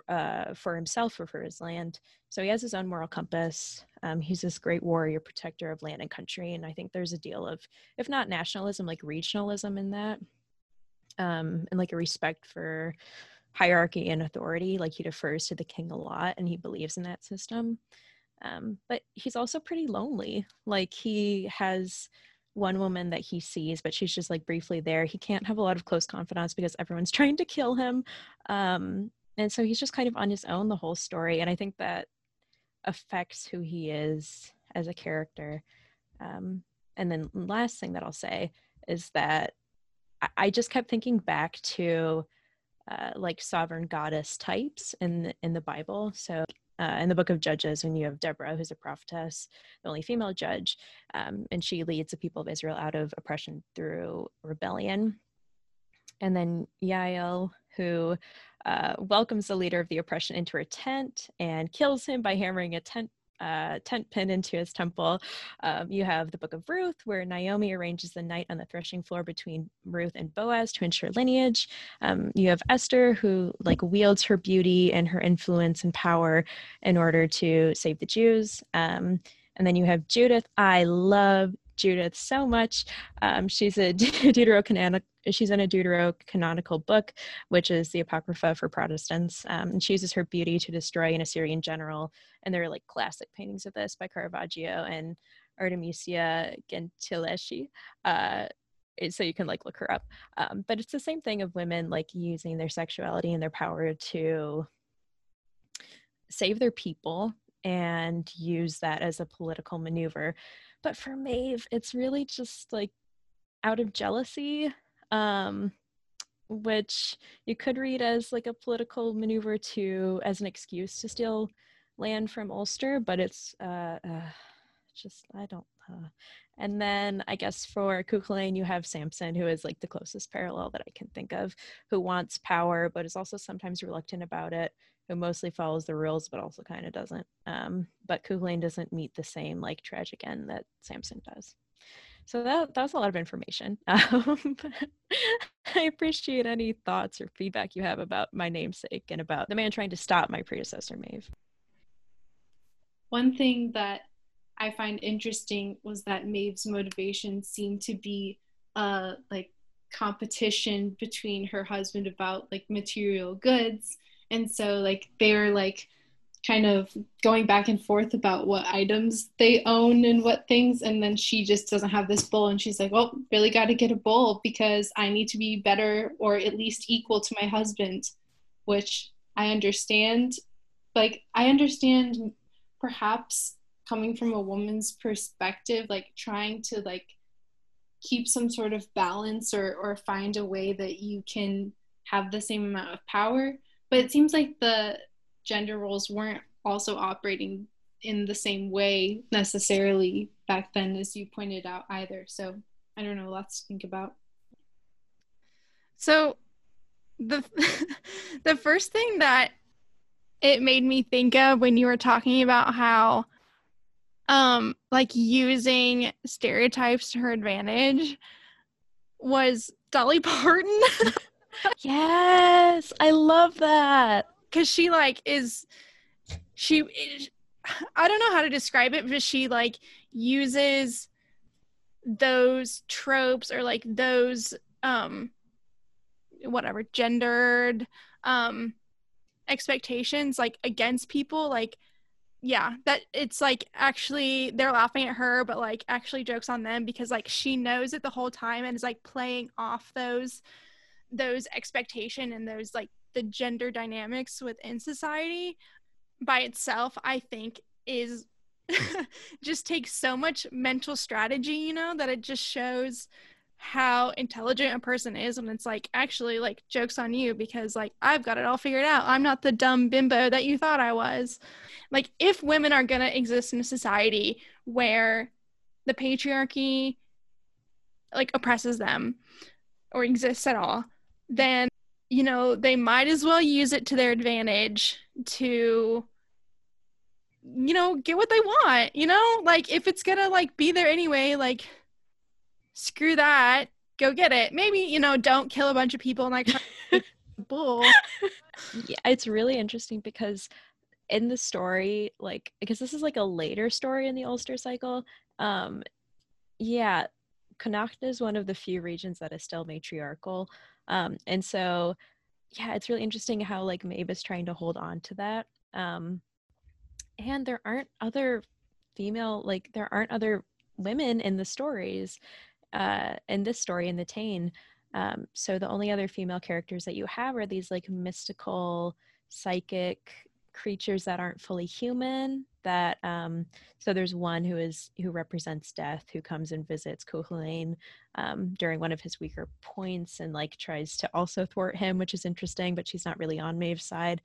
uh, for himself or for his land. So he has his own moral compass. Um, he's this great warrior protector of land and country and i think there's a deal of if not nationalism like regionalism in that um, and like a respect for hierarchy and authority. Like he defers to the king a lot and he believes in that system um, but he's also pretty lonely. Like he has one woman that he sees, but she's just like briefly there. He can't have a lot of close confidants because everyone's trying to kill him. Um, and so he's just kind of on his own the whole story. And I think that affects who he is as a character. Um, and then last thing that I'll say is that I, I just kept thinking back to uh, like sovereign goddess types in the, in the Bible. So uh, in the book of Judges, when you have Deborah, who's a prophetess, the only female judge, um, and she leads the people of Israel out of oppression through rebellion. And then Yael, who uh, welcomes the leader of the oppression into her tent and kills him by hammering a tent uh, tent pin into his temple. Um, you have the book of Ruth, where Naomi arranges the night on the threshing floor between Ruth and Boaz to ensure lineage. Um, you have Esther, who like wields her beauty and her influence and power in order to save the Jews. Um, and then you have Judith. I love Judith so much. Um, she's a deuterocanonical she's in a deuterocanonical book, which is the Apocrypha for Protestants. Um, and she uses her beauty to destroy an Assyrian general. And there are like classic paintings of this by Caravaggio and Artemisia Gentileschi. Uh, so you can like look her up. Um, but it's the same thing of women like using their sexuality and their power to save their people and use that as a political maneuver. But for Maeve, it's really just like out of jealousy, um, which you could read as like a political maneuver to as an excuse to steal land from Ulster, but it's uh, uh just I don't. Uh. And then I guess for Cuchulainn, you have Samson, who is like the closest parallel that I can think of, who wants power but is also sometimes reluctant about it who mostly follows the rules but also kind of doesn't. Um, but Cuchulainn doesn't meet the same like tragic end that Samson does. So that that was a lot of information. Um, I appreciate any thoughts or feedback you have about my namesake and about the man trying to stop my predecessor, Maeve. One thing that I find interesting was that Maeve's motivation seemed to be uh, like competition between her husband about like material goods and so like they're like kind of going back and forth about what items they own and what things and then she just doesn't have this bowl and she's like well really got to get a bowl because i need to be better or at least equal to my husband which i understand. Like i understand perhaps coming from a woman's perspective like trying to like keep some sort of balance or or find a way that you can have the same amount of power but it seems like the gender roles weren't also operating in the same way necessarily back then as you pointed out either. So i don't know lots to think about. So the the first thing that it made me think of when you were talking about how um like using stereotypes to her advantage was Dolly Parton. Yes, I love that. Cause she like is she I don't know how to describe it, but she like uses those tropes or like those um whatever gendered um expectations like against people like yeah that it's like actually they're laughing at her but like actually jokes on them because like she knows it the whole time and is like playing off those those expectation and those like the gender dynamics within society by itself i think is just takes so much mental strategy you know that it just shows how intelligent a person is. And it's like actually like jokes on you because like i've got it all figured out. I'm not the dumb bimbo that you thought i was. Like if women are going to exist in a society where the patriarchy like oppresses them or exists at all then you know they might as well use it to their advantage to you know get what they want you know? Like if it's gonna like be there anyway like screw that go get it. Maybe you know don't kill a bunch of people and like bull. Yeah it's really interesting because in the story like because this is like a later story in the ulster cycle. Um yeah connacht is one of the few regions that is still matriarchal um, and so, yeah, it's really interesting how like Maeve is trying to hold on to that. Um, and there aren't other female, like there aren't other women in the stories, uh, in this story in the Táin. Um, so the only other female characters that you have are these like mystical, psychic creatures that aren't fully human that um, so there's one who is who represents death who comes and visits Cuchulainn um, during one of his weaker points and like tries to also thwart him, which is interesting, but she's not really on Maeve's side.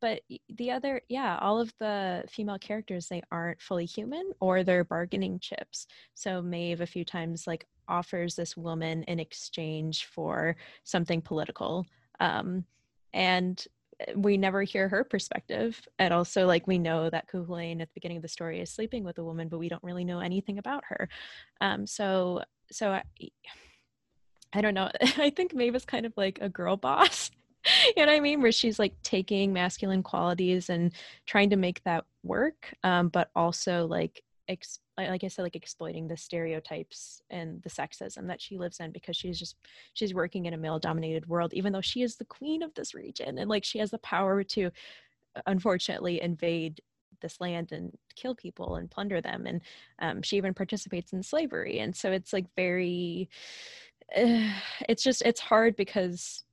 But the other, yeah, all of the female characters they aren't fully human or they're bargaining chips. So Maeve a few times like offers this woman in exchange for something political. Um, and we never hear her perspective and also like we know that Cuchulainn at the beginning of the story is sleeping with a woman but we don't really know anything about her. Um so so I, I don't know. I think Maeve is kind of like a girl boss you know what I mean? Where she's like taking masculine qualities and trying to make that work um but also like like I said, like exploiting the stereotypes and the sexism that she lives in because she's just she's working in a male dominated world, even though she is the queen of this region and like she has the power to unfortunately invade this land and kill people and plunder them and um, she even participates in slavery. And so it's like very uh, it's just it's hard because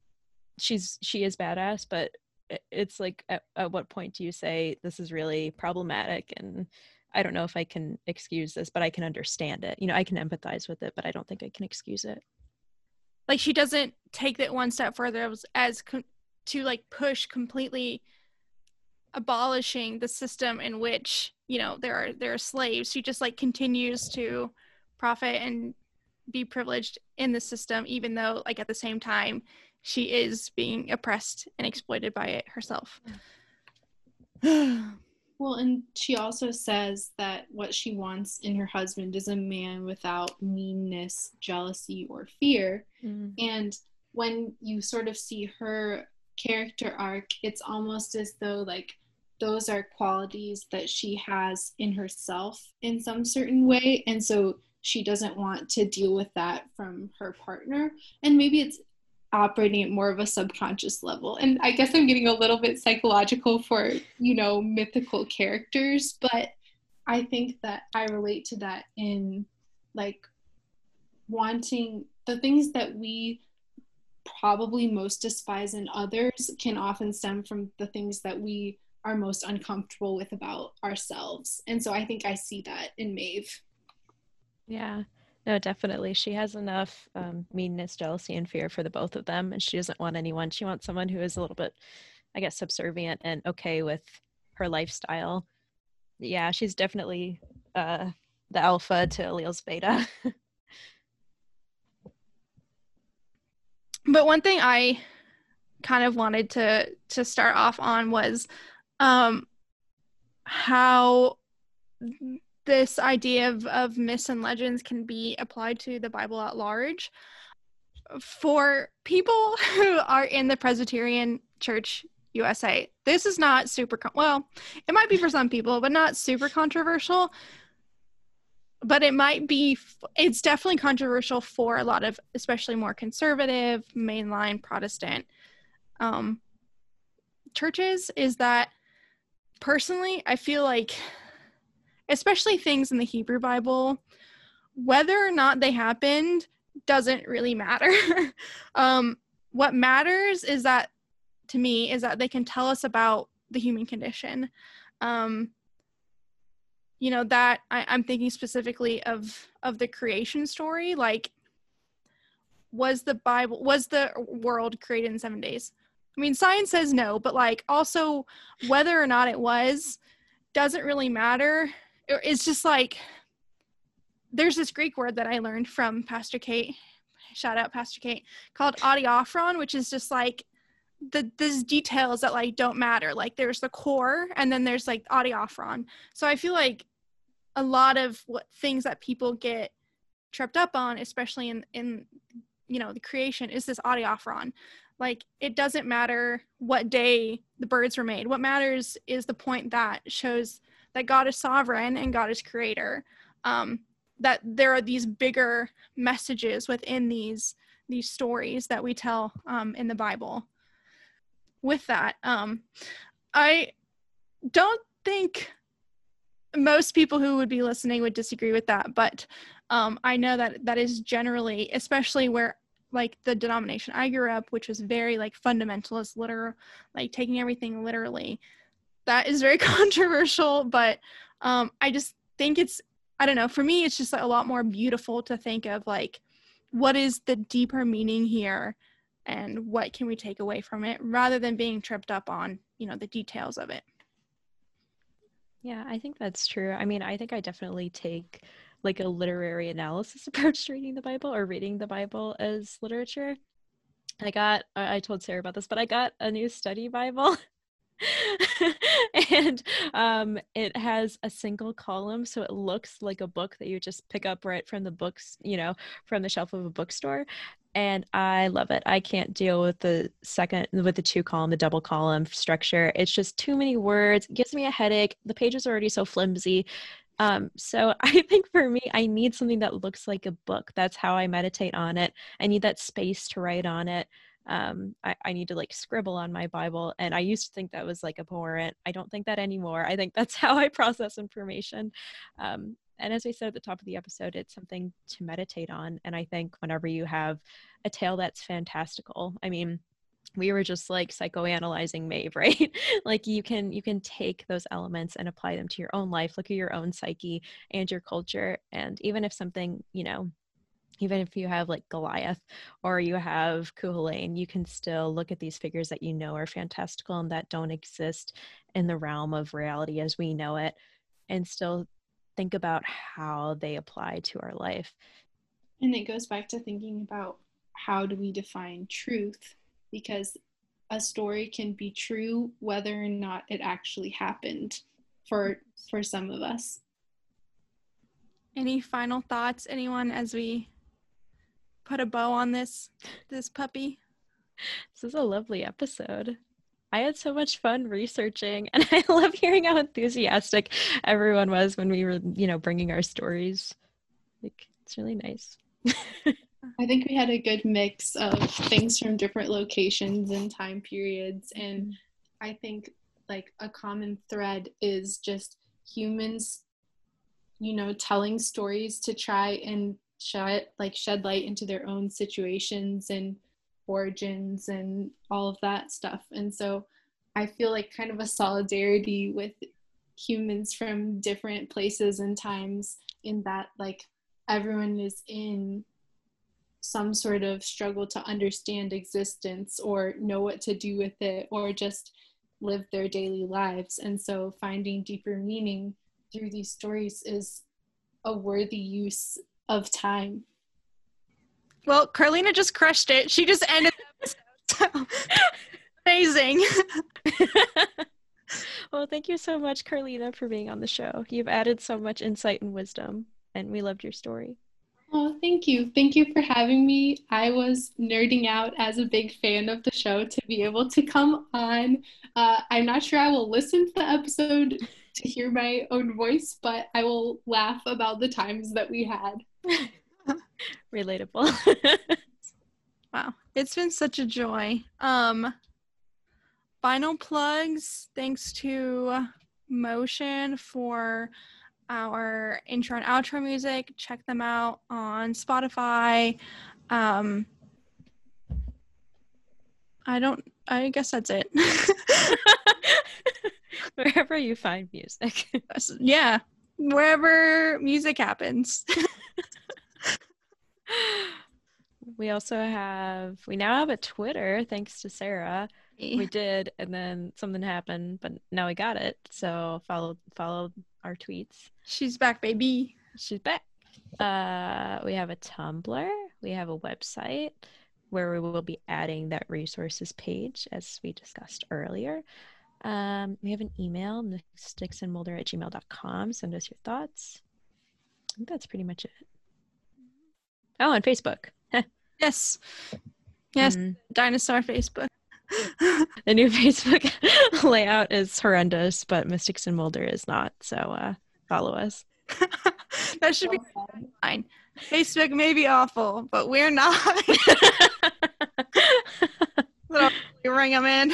she's she is badass but it's like at, at what point do you say this is really problematic and I don't know if I can excuse this, but I can understand it. You know, I can empathize with it, but I don't think I can excuse it. Like she doesn't take that one step further as, as com- to like push completely abolishing the system in which you know there are there are slaves. She just like continues to profit and be privileged in the system, even though like at the same time she is being oppressed and exploited by it herself. Well, and she also says that what she wants in her husband is a man without meanness, jealousy, or fear. Mm. And when you sort of see her character arc, it's almost as though like those are qualities that she has in herself in some certain way. And so she doesn't want to deal with that from her partner. And maybe it's operating at more of a subconscious level. And I guess I'm getting a little bit psychological for, you know, mythical characters, but I think that I relate to that in like wanting the things that we probably most despise in others can often stem from the things that we are most uncomfortable with about ourselves. And so I think I see that in Maeve. Yeah. No, definitely. She has enough um, meanness, jealousy, and fear for the both of them, and she doesn't want anyone. She wants someone who is a little bit, I guess, subservient and okay with her lifestyle. Yeah, she's definitely uh, the alpha to Ailill's beta. but one thing I kind of wanted to to start off on was um, how this idea of, of myths and legends can be applied to the Bible at large. For people who are in the Presbyterian Church USA, this is not super, con- well, it might be for some people, but not super controversial. But it might be, it's definitely controversial for a lot of, especially more conservative, mainline Protestant um, churches, is that personally, I feel like especially things in the Hebrew Bible, whether or not they happened doesn't really matter. um, what matters is that, to me, is that they can tell us about the human condition. Um, you know that I, I'm thinking specifically of of the creation story. Like, was the Bible was the world created in seven days? I mean, science says no, but like also whether or not it was doesn't really matter it's just like there's this Greek word that I learned from Pastor Kate. Shout out Pastor Kate called adiaphoron, which is just like the these details that like don't matter. Like there's the core and then there's like adiaphoron. So I feel like a lot of what things that people get tripped up on, especially in in you know the creation, is this adiaphoron. Like it doesn't matter what day the birds were made. What matters is the point that shows that God is sovereign and God is creator. Um, that there are these bigger messages within these these stories that we tell um, in the Bible. With that, um, I don't think most people who would be listening would disagree with that, but um, I know that that is generally, especially where like the denomination I grew up, which was very like fundamentalist, literal, like taking everything literally that is very controversial, but um, I just think it's, I don't know, for me, it's just a lot more beautiful to think of like, what is the deeper meaning here and what can we take away from it rather than being tripped up on, you know, the details of it. Yeah, I think that's true. I mean, I think I definitely take like a literary analysis approach to reading the Bible or reading the Bible as literature. I got, I told Sarah about this, but I got a new study Bible. and um, it has a single column, so it looks like a book that you just pick up right from the books, you know, from the shelf of a bookstore. And I love it. I can't deal with the second, with the two column, the double column structure. It's just too many words. It gives me a headache. The pages are already so flimsy. Um, so I think for me, I need something that looks like a book. That's how I meditate on it. I need that space to write on it. Um, I, I need to like scribble on my Bible. And I used to think that was like abhorrent. I don't think that anymore. I think that's how I process information. Um, and as I said at the top of the episode, it's something to meditate on. And I think whenever you have a tale that's fantastical, I mean, we were just like psychoanalyzing Maeve, right? like you can you can take those elements and apply them to your own life, look at your own psyche and your culture. And even if something, you know, even if you have like Goliath or you have Cuchulainn, you can still look at these figures that you know are fantastical and that don't exist in the realm of reality as we know it and still think about how they apply to our life. And it goes back to thinking about how do we define truth because a story can be true whether or not it actually happened for for some of us any final thoughts anyone as we put a bow on this this puppy this is a lovely episode I had so much fun researching and I love hearing how enthusiastic everyone was when we were, you know, bringing our stories. Like it's really nice. I think we had a good mix of things from different locations and time periods. And mm-hmm. I think like a common thread is just humans, you know, telling stories to try and shed like shed light into their own situations and origins and all of that stuff. And so I feel like kind of a solidarity with humans from different places and times in that like everyone is in some sort of struggle to understand existence or know what to do with it or just live their daily lives. And so finding deeper meaning through these stories is a worthy use of time. Well, Carlina just crushed it. She just ended the episode. Amazing. well, thank you so much, Carlina, for being on the show. You've added so much insight and wisdom, and we loved your story. Oh, thank you. Thank you for having me. I was nerding out as a big fan of the show to be able to come on. Uh, I'm not sure I will listen to the episode to hear my own voice, but I will laugh about the times that we had. Relatable. wow. It's been such a joy. Um final plugs thanks to Motion for our intro and outro music. Check them out on Spotify. Um, I don't, I guess that's it. wherever you find music. yeah, wherever music happens. we also have, we now have a Twitter thanks to Sarah. We did, and then something happened, but now we got it. So follow follow our tweets. She's back, baby. She's back. Uh, we have a Tumblr. We have a website where we will be adding that resources page as we discussed earlier. Um, we have an email, sticksandmolder at gmail.com. Send us your thoughts. I think that's pretty much it. Oh, and Facebook. yes. Yes. Mm. Dinosaur Facebook. the new Facebook layout is horrendous, but Mystics and Molder is not. So uh, follow us. that should be fine. Facebook may be awful, but we're not. We ring them in.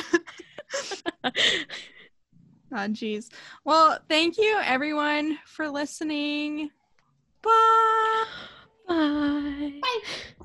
Oh, jeez. Well, thank you everyone for listening. Bye. Bye. Bye.